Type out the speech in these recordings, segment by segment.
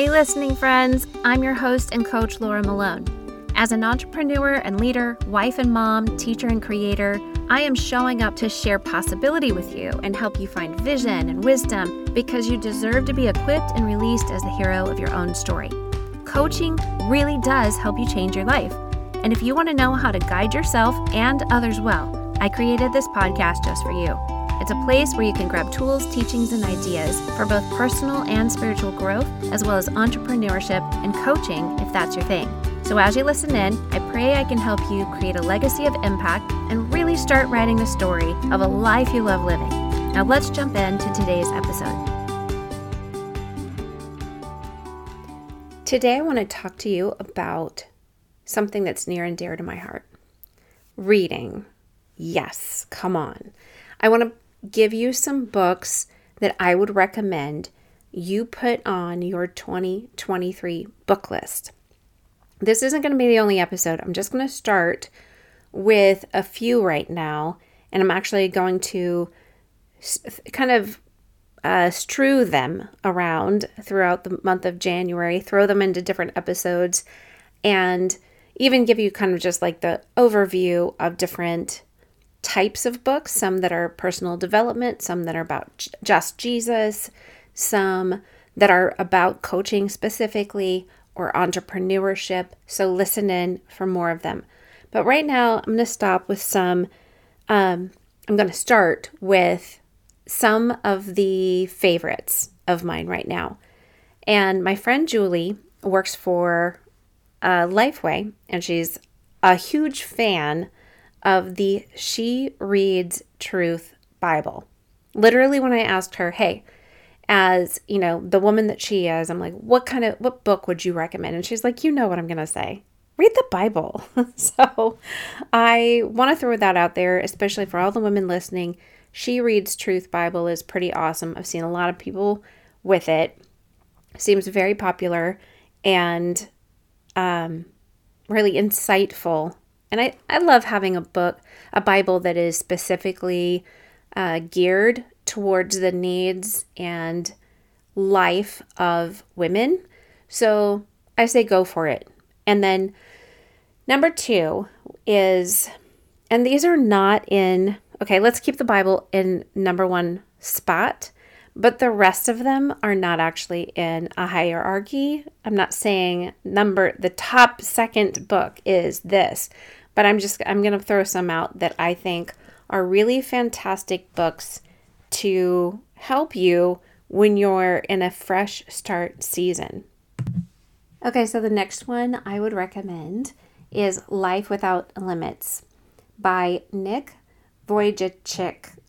Hey, listening friends, I'm your host and coach, Laura Malone. As an entrepreneur and leader, wife and mom, teacher and creator, I am showing up to share possibility with you and help you find vision and wisdom because you deserve to be equipped and released as the hero of your own story. Coaching really does help you change your life. And if you want to know how to guide yourself and others well, I created this podcast just for you. It's a place where you can grab tools, teachings, and ideas for both personal and spiritual growth, as well as entrepreneurship and coaching if that's your thing. So, as you listen in, I pray I can help you create a legacy of impact and really start writing the story of a life you love living. Now, let's jump into today's episode. Today, I want to talk to you about something that's near and dear to my heart reading. Yes, come on. I want to give you some books that I would recommend you put on your 2023 book list. This isn't going to be the only episode. I'm just going to start with a few right now, and I'm actually going to kind of uh, strew them around throughout the month of January, throw them into different episodes, and even give you kind of just like the overview of different types of books, some that are personal development, some that are about just Jesus, some that are about coaching specifically or entrepreneurship. So listen in for more of them. But right now, I'm going to stop with some, um, I'm going to start with some of the favorites of mine right now. And my friend Julie works for uh, Lifeway, and she's a huge fan of the She Reads Truth Bible. Literally, when I asked her, hey, as you know, the woman that she is, I'm like, what kind of what book would you recommend? And she's like, you know what I'm gonna say. Read the Bible. so I want to throw that out there, especially for all the women listening. She Reads Truth Bible is pretty awesome. I've seen a lot of people with it. Seems very popular and um, really insightful and I, I love having a book, a Bible that is specifically uh, geared towards the needs and life of women. So I say go for it. And then number two is, and these are not in, okay, let's keep the Bible in number one spot, but the rest of them are not actually in a hierarchy. I'm not saying number, the top second book is this but I'm just I'm going to throw some out that I think are really fantastic books to help you when you're in a fresh start season. Okay, so the next one I would recommend is Life Without Limits by Nick Vujicic.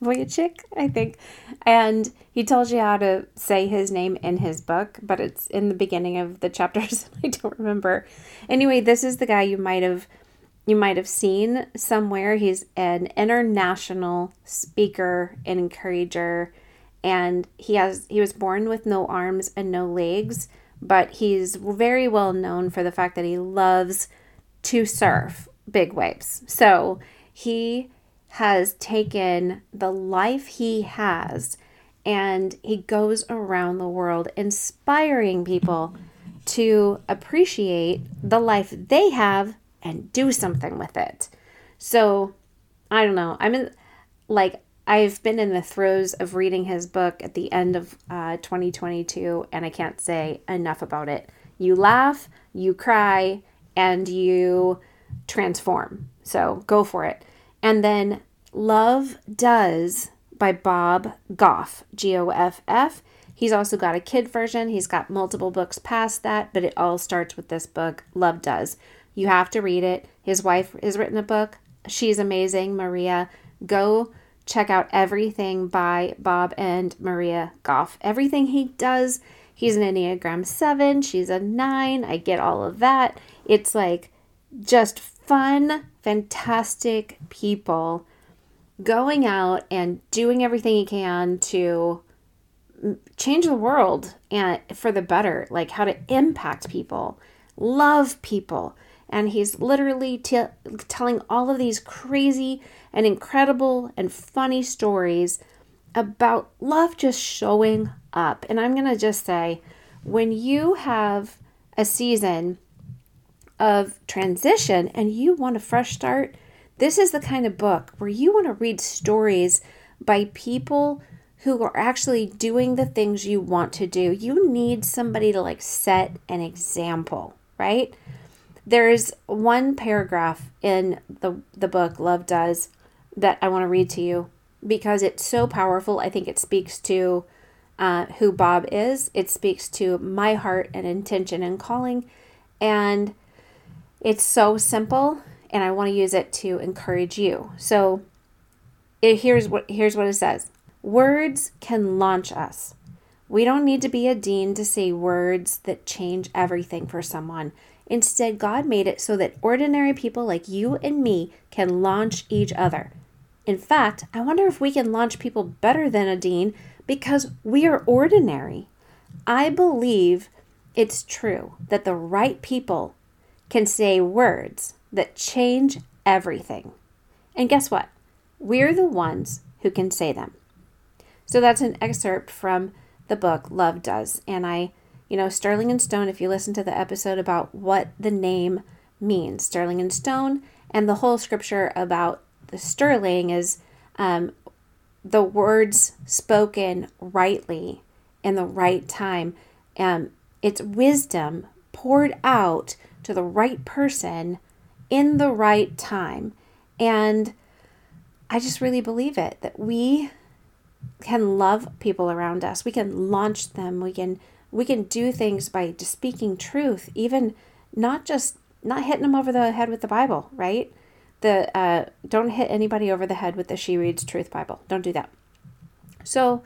Vujicic, I think. And he tells you how to say his name in his book, but it's in the beginning of the chapters. I don't remember. Anyway, this is the guy you might have you might have seen somewhere. He's an international speaker and encourager and he has he was born with no arms and no legs, but he's very well known for the fact that he loves to surf big waves. So, he has taken the life he has and he goes around the world inspiring people to appreciate the life they have and do something with it. So, I don't know. I'm in, like, I've been in the throes of reading his book at the end of uh, 2022, and I can't say enough about it. You laugh, you cry, and you transform. So go for it. And then Love Does by Bob Goff, G O F F. He's also got a kid version. He's got multiple books past that, but it all starts with this book, Love Does. You have to read it. His wife has written a book. She's amazing, Maria. Go check out everything by Bob and Maria Goff. Everything he does, he's an Enneagram 7, she's a 9. I get all of that. It's like just fun, fantastic people going out and doing everything he can to change the world and for the better, like how to impact people, love people. And he's literally t- telling all of these crazy and incredible and funny stories about love just showing up. And I'm going to just say, when you have a season of transition and you want a fresh start, this is the kind of book where you want to read stories by people who are actually doing the things you want to do. You need somebody to like set an example, right? There's one paragraph in the the book Love Does that I want to read to you because it's so powerful. I think it speaks to uh, who Bob is. It speaks to my heart and intention and calling, and it's so simple. And I want to use it to encourage you. So, it, here's what here's what it says. Words can launch us. We don't need to be a dean to say words that change everything for someone. Instead, God made it so that ordinary people like you and me can launch each other. In fact, I wonder if we can launch people better than a dean because we are ordinary. I believe it's true that the right people can say words that change everything. And guess what? We're the ones who can say them. So that's an excerpt from the book Love Does. And I, you know, Sterling and Stone, if you listen to the episode about what the name means, Sterling and Stone, and the whole scripture about the sterling is um, the words spoken rightly in the right time. Um, it's wisdom poured out to the right person in the right time. And I just really believe it that we can love people around us. We can launch them. We can we can do things by just speaking truth, even not just not hitting them over the head with the Bible, right? The uh, don't hit anybody over the head with the She Reads Truth Bible. Don't do that. So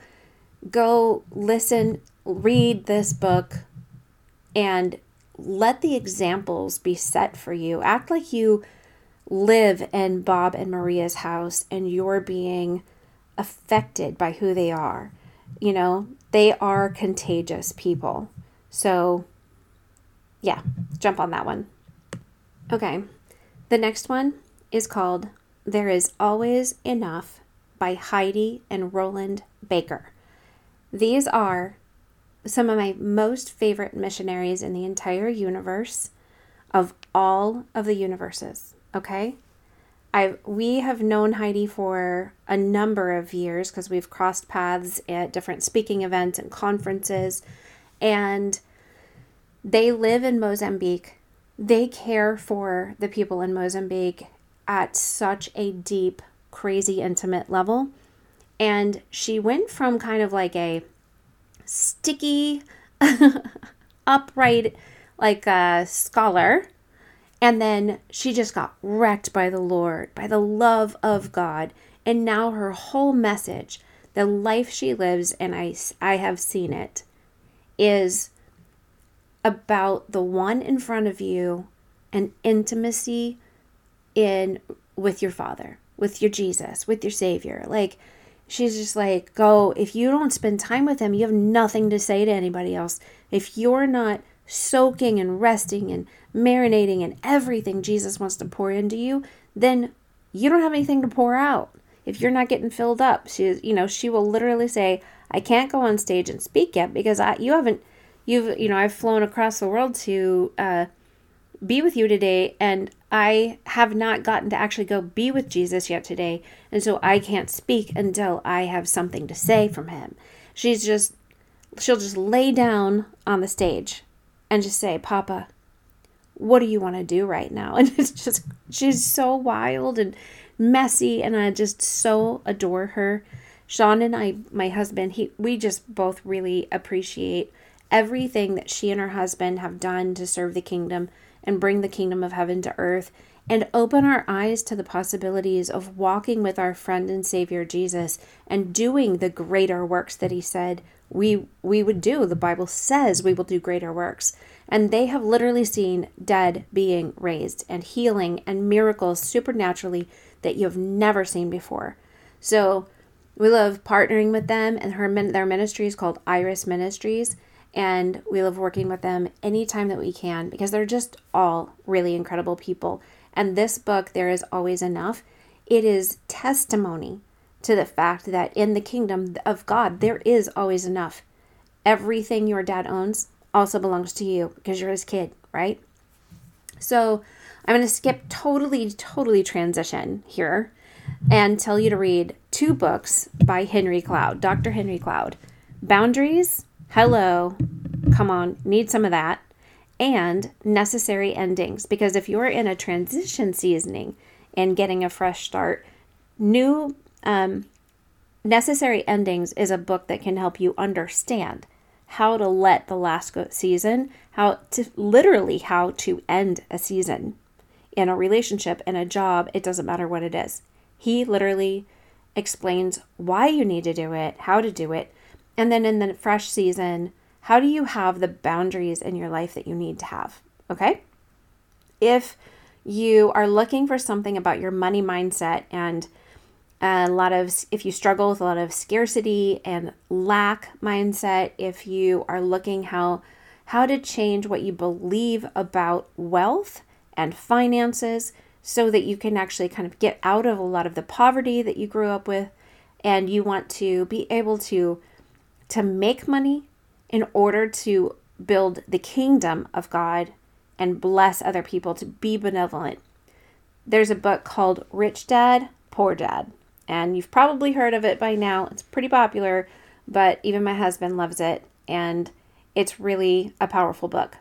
go listen, read this book, and let the examples be set for you. Act like you live in Bob and Maria's house and you're being affected by who they are. You know, they are contagious people. So, yeah, jump on that one. Okay, the next one is called There Is Always Enough by Heidi and Roland Baker. These are some of my most favorite missionaries in the entire universe of all of the universes. Okay? I we have known Heidi for a number of years because we've crossed paths at different speaking events and conferences and they live in Mozambique. They care for the people in Mozambique at such a deep, crazy intimate level. And she went from kind of like a sticky, upright, like a scholar and then she just got wrecked by the Lord, by the love of God. And now her whole message, the life she lives, and I, I have seen it, is about the one in front of you and intimacy in with your father, with your Jesus, with your Savior. Like she's just like, go, if you don't spend time with him, you have nothing to say to anybody else. If you're not soaking and resting and marinating in everything Jesus wants to pour into you, then you don't have anything to pour out. If you're not getting filled up, she, you know, she will literally say, "I can't go on stage and speak yet because I, you haven't, you've, you know, I've flown across the world to uh, be with you today, and I have not gotten to actually go be with Jesus yet today, and so I can't speak until I have something to say from Him." She's just, she'll just lay down on the stage and just say, Papa, what do you want to do right now? And it's just, she's so wild and messy, and I just so adore her. Sean and I, my husband, he, we just both really appreciate everything that she and her husband have done to serve the kingdom and bring the kingdom of heaven to earth and open our eyes to the possibilities of walking with our friend and savior Jesus and doing the greater works that he said we we would do. The Bible says we will do greater works. And they have literally seen dead being raised and healing and miracles supernaturally that you have never seen before. So we love partnering with them and her their ministry is called Iris Ministries and we love working with them anytime that we can because they're just all really incredible people. And this book there is always enough. It is testimony to the fact that in the kingdom of God, there is always enough. Everything your dad owns, also belongs to you because you're his kid, right? So I'm going to skip totally, totally transition here and tell you to read two books by Henry Cloud, Dr. Henry Cloud Boundaries, Hello, come on, need some of that, and Necessary Endings. Because if you're in a transition seasoning and getting a fresh start, new um, Necessary Endings is a book that can help you understand how to let the last season, how to literally how to end a season in a relationship, in a job, it doesn't matter what it is. He literally explains why you need to do it, how to do it, and then in the fresh season, how do you have the boundaries in your life that you need to have? Okay? If you are looking for something about your money mindset and a lot of if you struggle with a lot of scarcity and lack mindset if you are looking how how to change what you believe about wealth and finances so that you can actually kind of get out of a lot of the poverty that you grew up with and you want to be able to to make money in order to build the kingdom of God and bless other people to be benevolent. There's a book called Rich Dad, Poor Dad and you've probably heard of it by now. It's pretty popular, but even my husband loves it, and it's really a powerful book.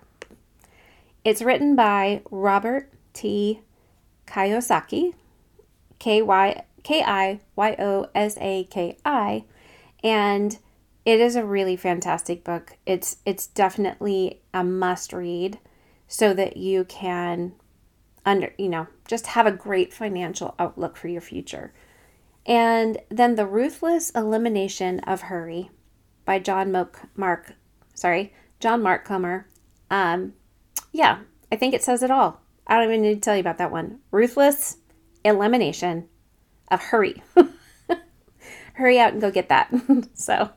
It's written by Robert T. Kiyosaki, K Y K I Y O S A K I, and it is a really fantastic book. It's it's definitely a must read so that you can under you know just have a great financial outlook for your future. And then The Ruthless Elimination of Hurry by John Moak, Mark, sorry, John Mark Comer. Um, yeah, I think it says it all. I don't even need to tell you about that one. Ruthless Elimination of Hurry. Hurry out and go get that. so,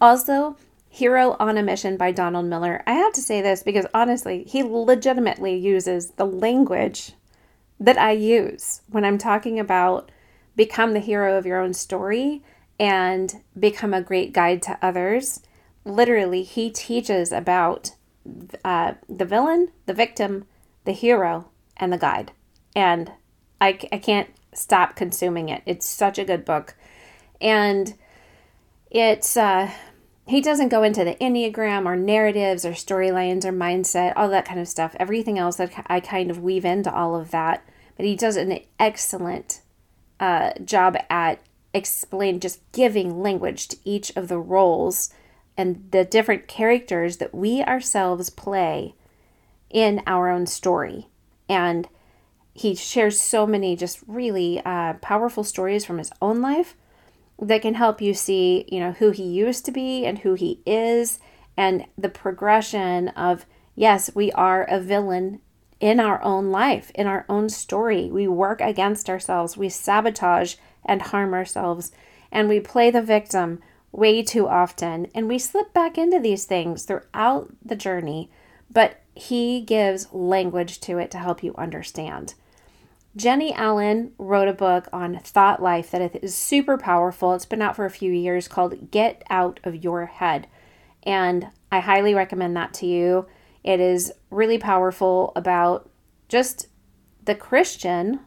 also, Hero on a Mission by Donald Miller. I have to say this because honestly, he legitimately uses the language that I use when I'm talking about become the hero of your own story and become a great guide to others. Literally, he teaches about uh, the villain, the victim, the hero, and the guide. And I, I can't stop consuming it. It's such a good book. And it's, uh, he doesn't go into the Enneagram or narratives or storylines or mindset, all that kind of stuff. Everything else that I kind of weave into all of that. But he does an excellent uh, job at explain just giving language to each of the roles and the different characters that we ourselves play in our own story. And he shares so many just really uh, powerful stories from his own life that can help you see, you know, who he used to be and who he is, and the progression of yes, we are a villain in our own life, in our own story. We work against ourselves, we sabotage and harm ourselves, and we play the victim way too often. And we slip back into these things throughout the journey, but he gives language to it to help you understand. Jennie Allen wrote a book on thought life that is super powerful. It's been out for a few years called Get Out of Your Head. And I highly recommend that to you. It is really powerful about just the Christian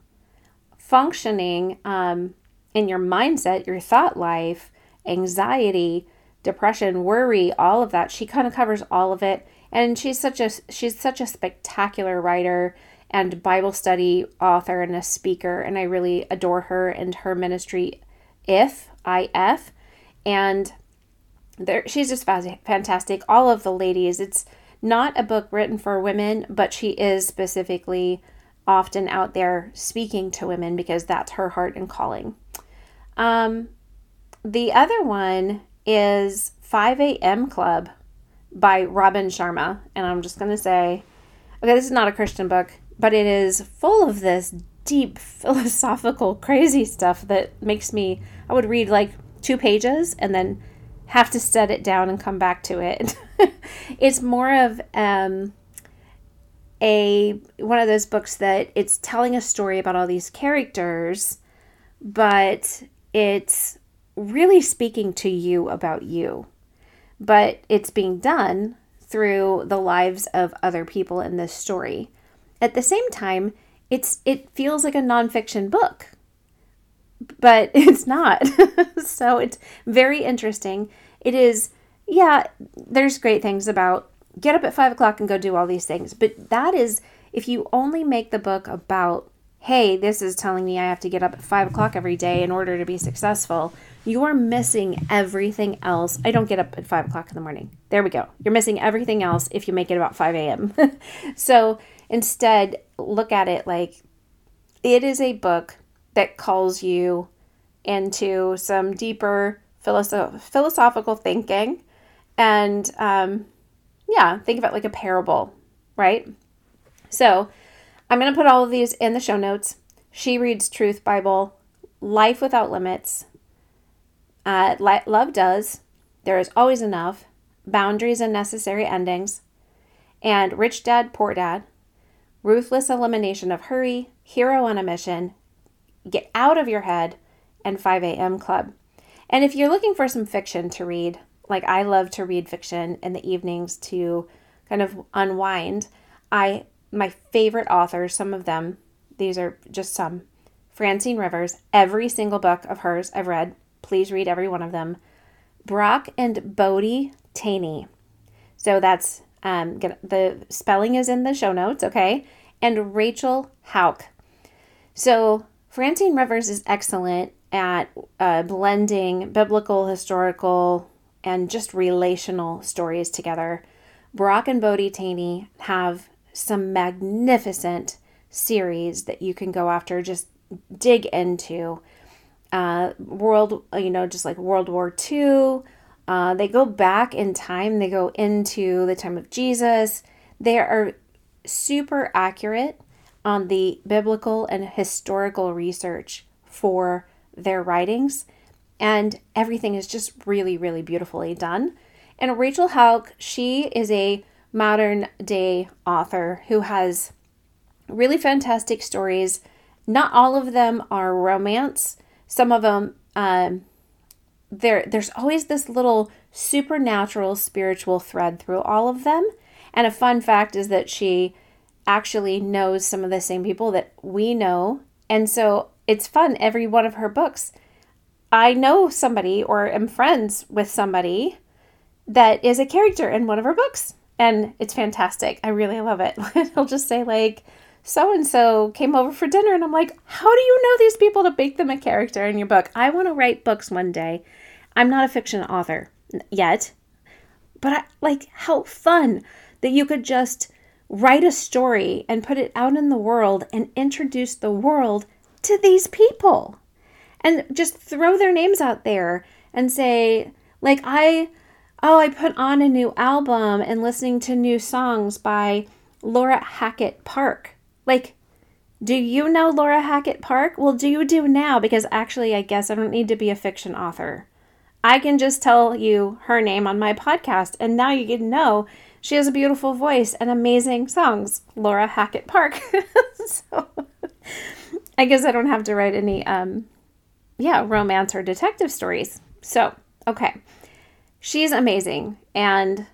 functioning um, in your mindset, your thought life, anxiety, depression, worry, all of that. She kind of covers all of it, and she's such a she's such a spectacular writer and Bible study author and a speaker, and I really adore her and her ministry. If if, and there she's just fantastic. All of the ladies, it's not a book written for women, but she is specifically often out there speaking to women because that's her heart and calling. Um, the other one is 5 a.m. Club by Robin Sharma. And I'm just going to say, okay, this is not a Christian book, but it is full of this deep philosophical, crazy stuff that makes me, I would read like two pages and then have to set it down and come back to it. it's more of um, a one of those books that it's telling a story about all these characters, but it's really speaking to you about you. But it's being done through the lives of other people in this story. At the same time, it's it feels like a nonfiction book, but it's not. so it's very interesting. It is, yeah. There's great things about get up at five o'clock and go do all these things, but that is if you only make the book about hey, this is telling me I have to get up at five o'clock every day in order to be successful, you are missing everything else. I don't get up at five o'clock in the morning. There we go. You're missing everything else if you make it about 5 a.m. so instead, look at it like it is a book that calls you into some deeper philosoph- philosophical thinking. And um, yeah, think of it like a parable, right? So, I'm going to put all of these in the show notes. She Reads Truth Bible, Life Without Limits, uh, Love Does, There Is Always Enough, Boundaries and Necessary Endings, and Rich Dad, Poor Dad, Ruthless Elimination of Hurry, Hero on a Mission, Get Out of Your Head, and 5 a.m. Club. And if you're looking for some fiction to read, like I love to read fiction in the evenings to kind of unwind, I my favorite authors, some of them, these are just some. Francine Rivers, every single book of hers I've read. Please read every one of them. Brock and Bodie Thoene. So that's um, the spelling is in the show notes, okay? And Rachel Hauck. So Francine Rivers is excellent at uh, blending biblical, historical, and just relational stories together. Brock and Bodie Thoene have some magnificent series that you can go after, just dig into. Uh, world, you know, just like World War II. Uh, they go back in time, they go into the time of Jesus. They are super accurate on the biblical and historical research for their writings, and everything is just really, really beautifully done. And Rachel Hauck, she is a modern day author who has really fantastic stories. Not all of them are romance. Some of them, um, there, there's always this little supernatural spiritual thread through all of them. And a fun fact is that she actually knows some of the same people that we know. And so it's fun. Every one of her books, I know somebody or am friends with somebody that is a character in one of her books and it's fantastic. I really love it. He'll just say like so and so came over for dinner and I'm like, "How do you know these people to make them a character in your book?" I want to write books one day. I'm not a fiction author yet. But I, like how fun that you could just write a story and put it out in the world and introduce the world to these people. And just throw their names out there and say like I oh, I put on a new album and listening to new songs by Laura Hackett Park. Like, do you know Laura Hackett Park? Well, do you do now? Because actually, I guess I don't need to be a fiction author. I can just tell you her name on my podcast, and now you can know she has a beautiful voice and amazing songs. Laura Hackett Park. so, I guess I don't have to write any, um, yeah, romance or detective stories. So, okay she's amazing. And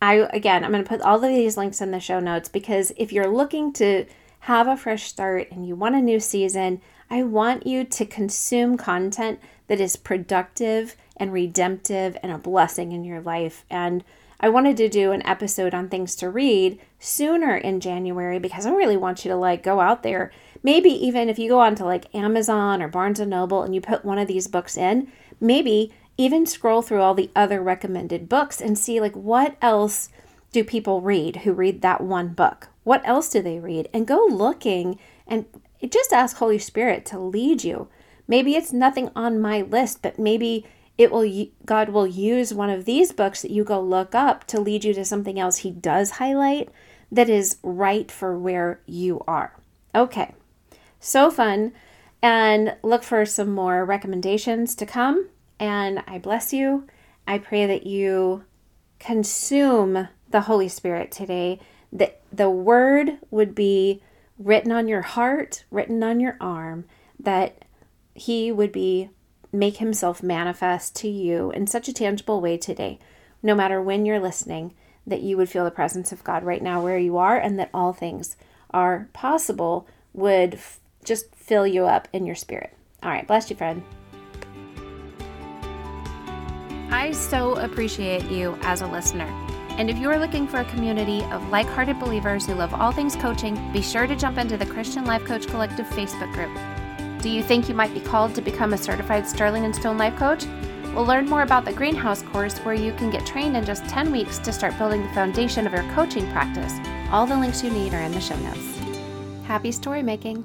I, again, I'm going to put all of these links in the show notes because if you're looking to have a fresh start and you want a new season, I want you to consume content that is productive and redemptive and a blessing in your life. And I wanted to do an episode on things to read sooner in January because I really want you to like go out there. Maybe even if you go on to like Amazon or Barnes and Noble and you put one of these books in, maybe even scroll through all the other recommended books and see like what else do people read who read that one book? What else do they read? And go looking and just ask Holy Spirit to lead you. Maybe it's nothing on my list, but maybe it will God will use one of these books that you go look up to lead you to something else he does highlight that is right for where you are. Okay. So fun and look for some more recommendations to come and I bless you. I pray that you consume the Holy Spirit today, that the word would be written on your heart, written on your arm, that he would be make himself manifest to you in such a tangible way today, no matter when you're listening, that you would feel the presence of God right now where you are and that all things are possible would f- just fill you up in your spirit. All right, bless you, friend. I so appreciate you as a listener. And if you are looking for a community of like hearted believers who love all things coaching, be sure to jump into the Christian Life Coach Collective Facebook group. Do you think you might be called to become a certified Sterling and Stone Life Coach? We'll learn more about the Greenhouse course where you can get trained in just 10 weeks to start building the foundation of your coaching practice. All the links you need are in the show notes. Happy story making!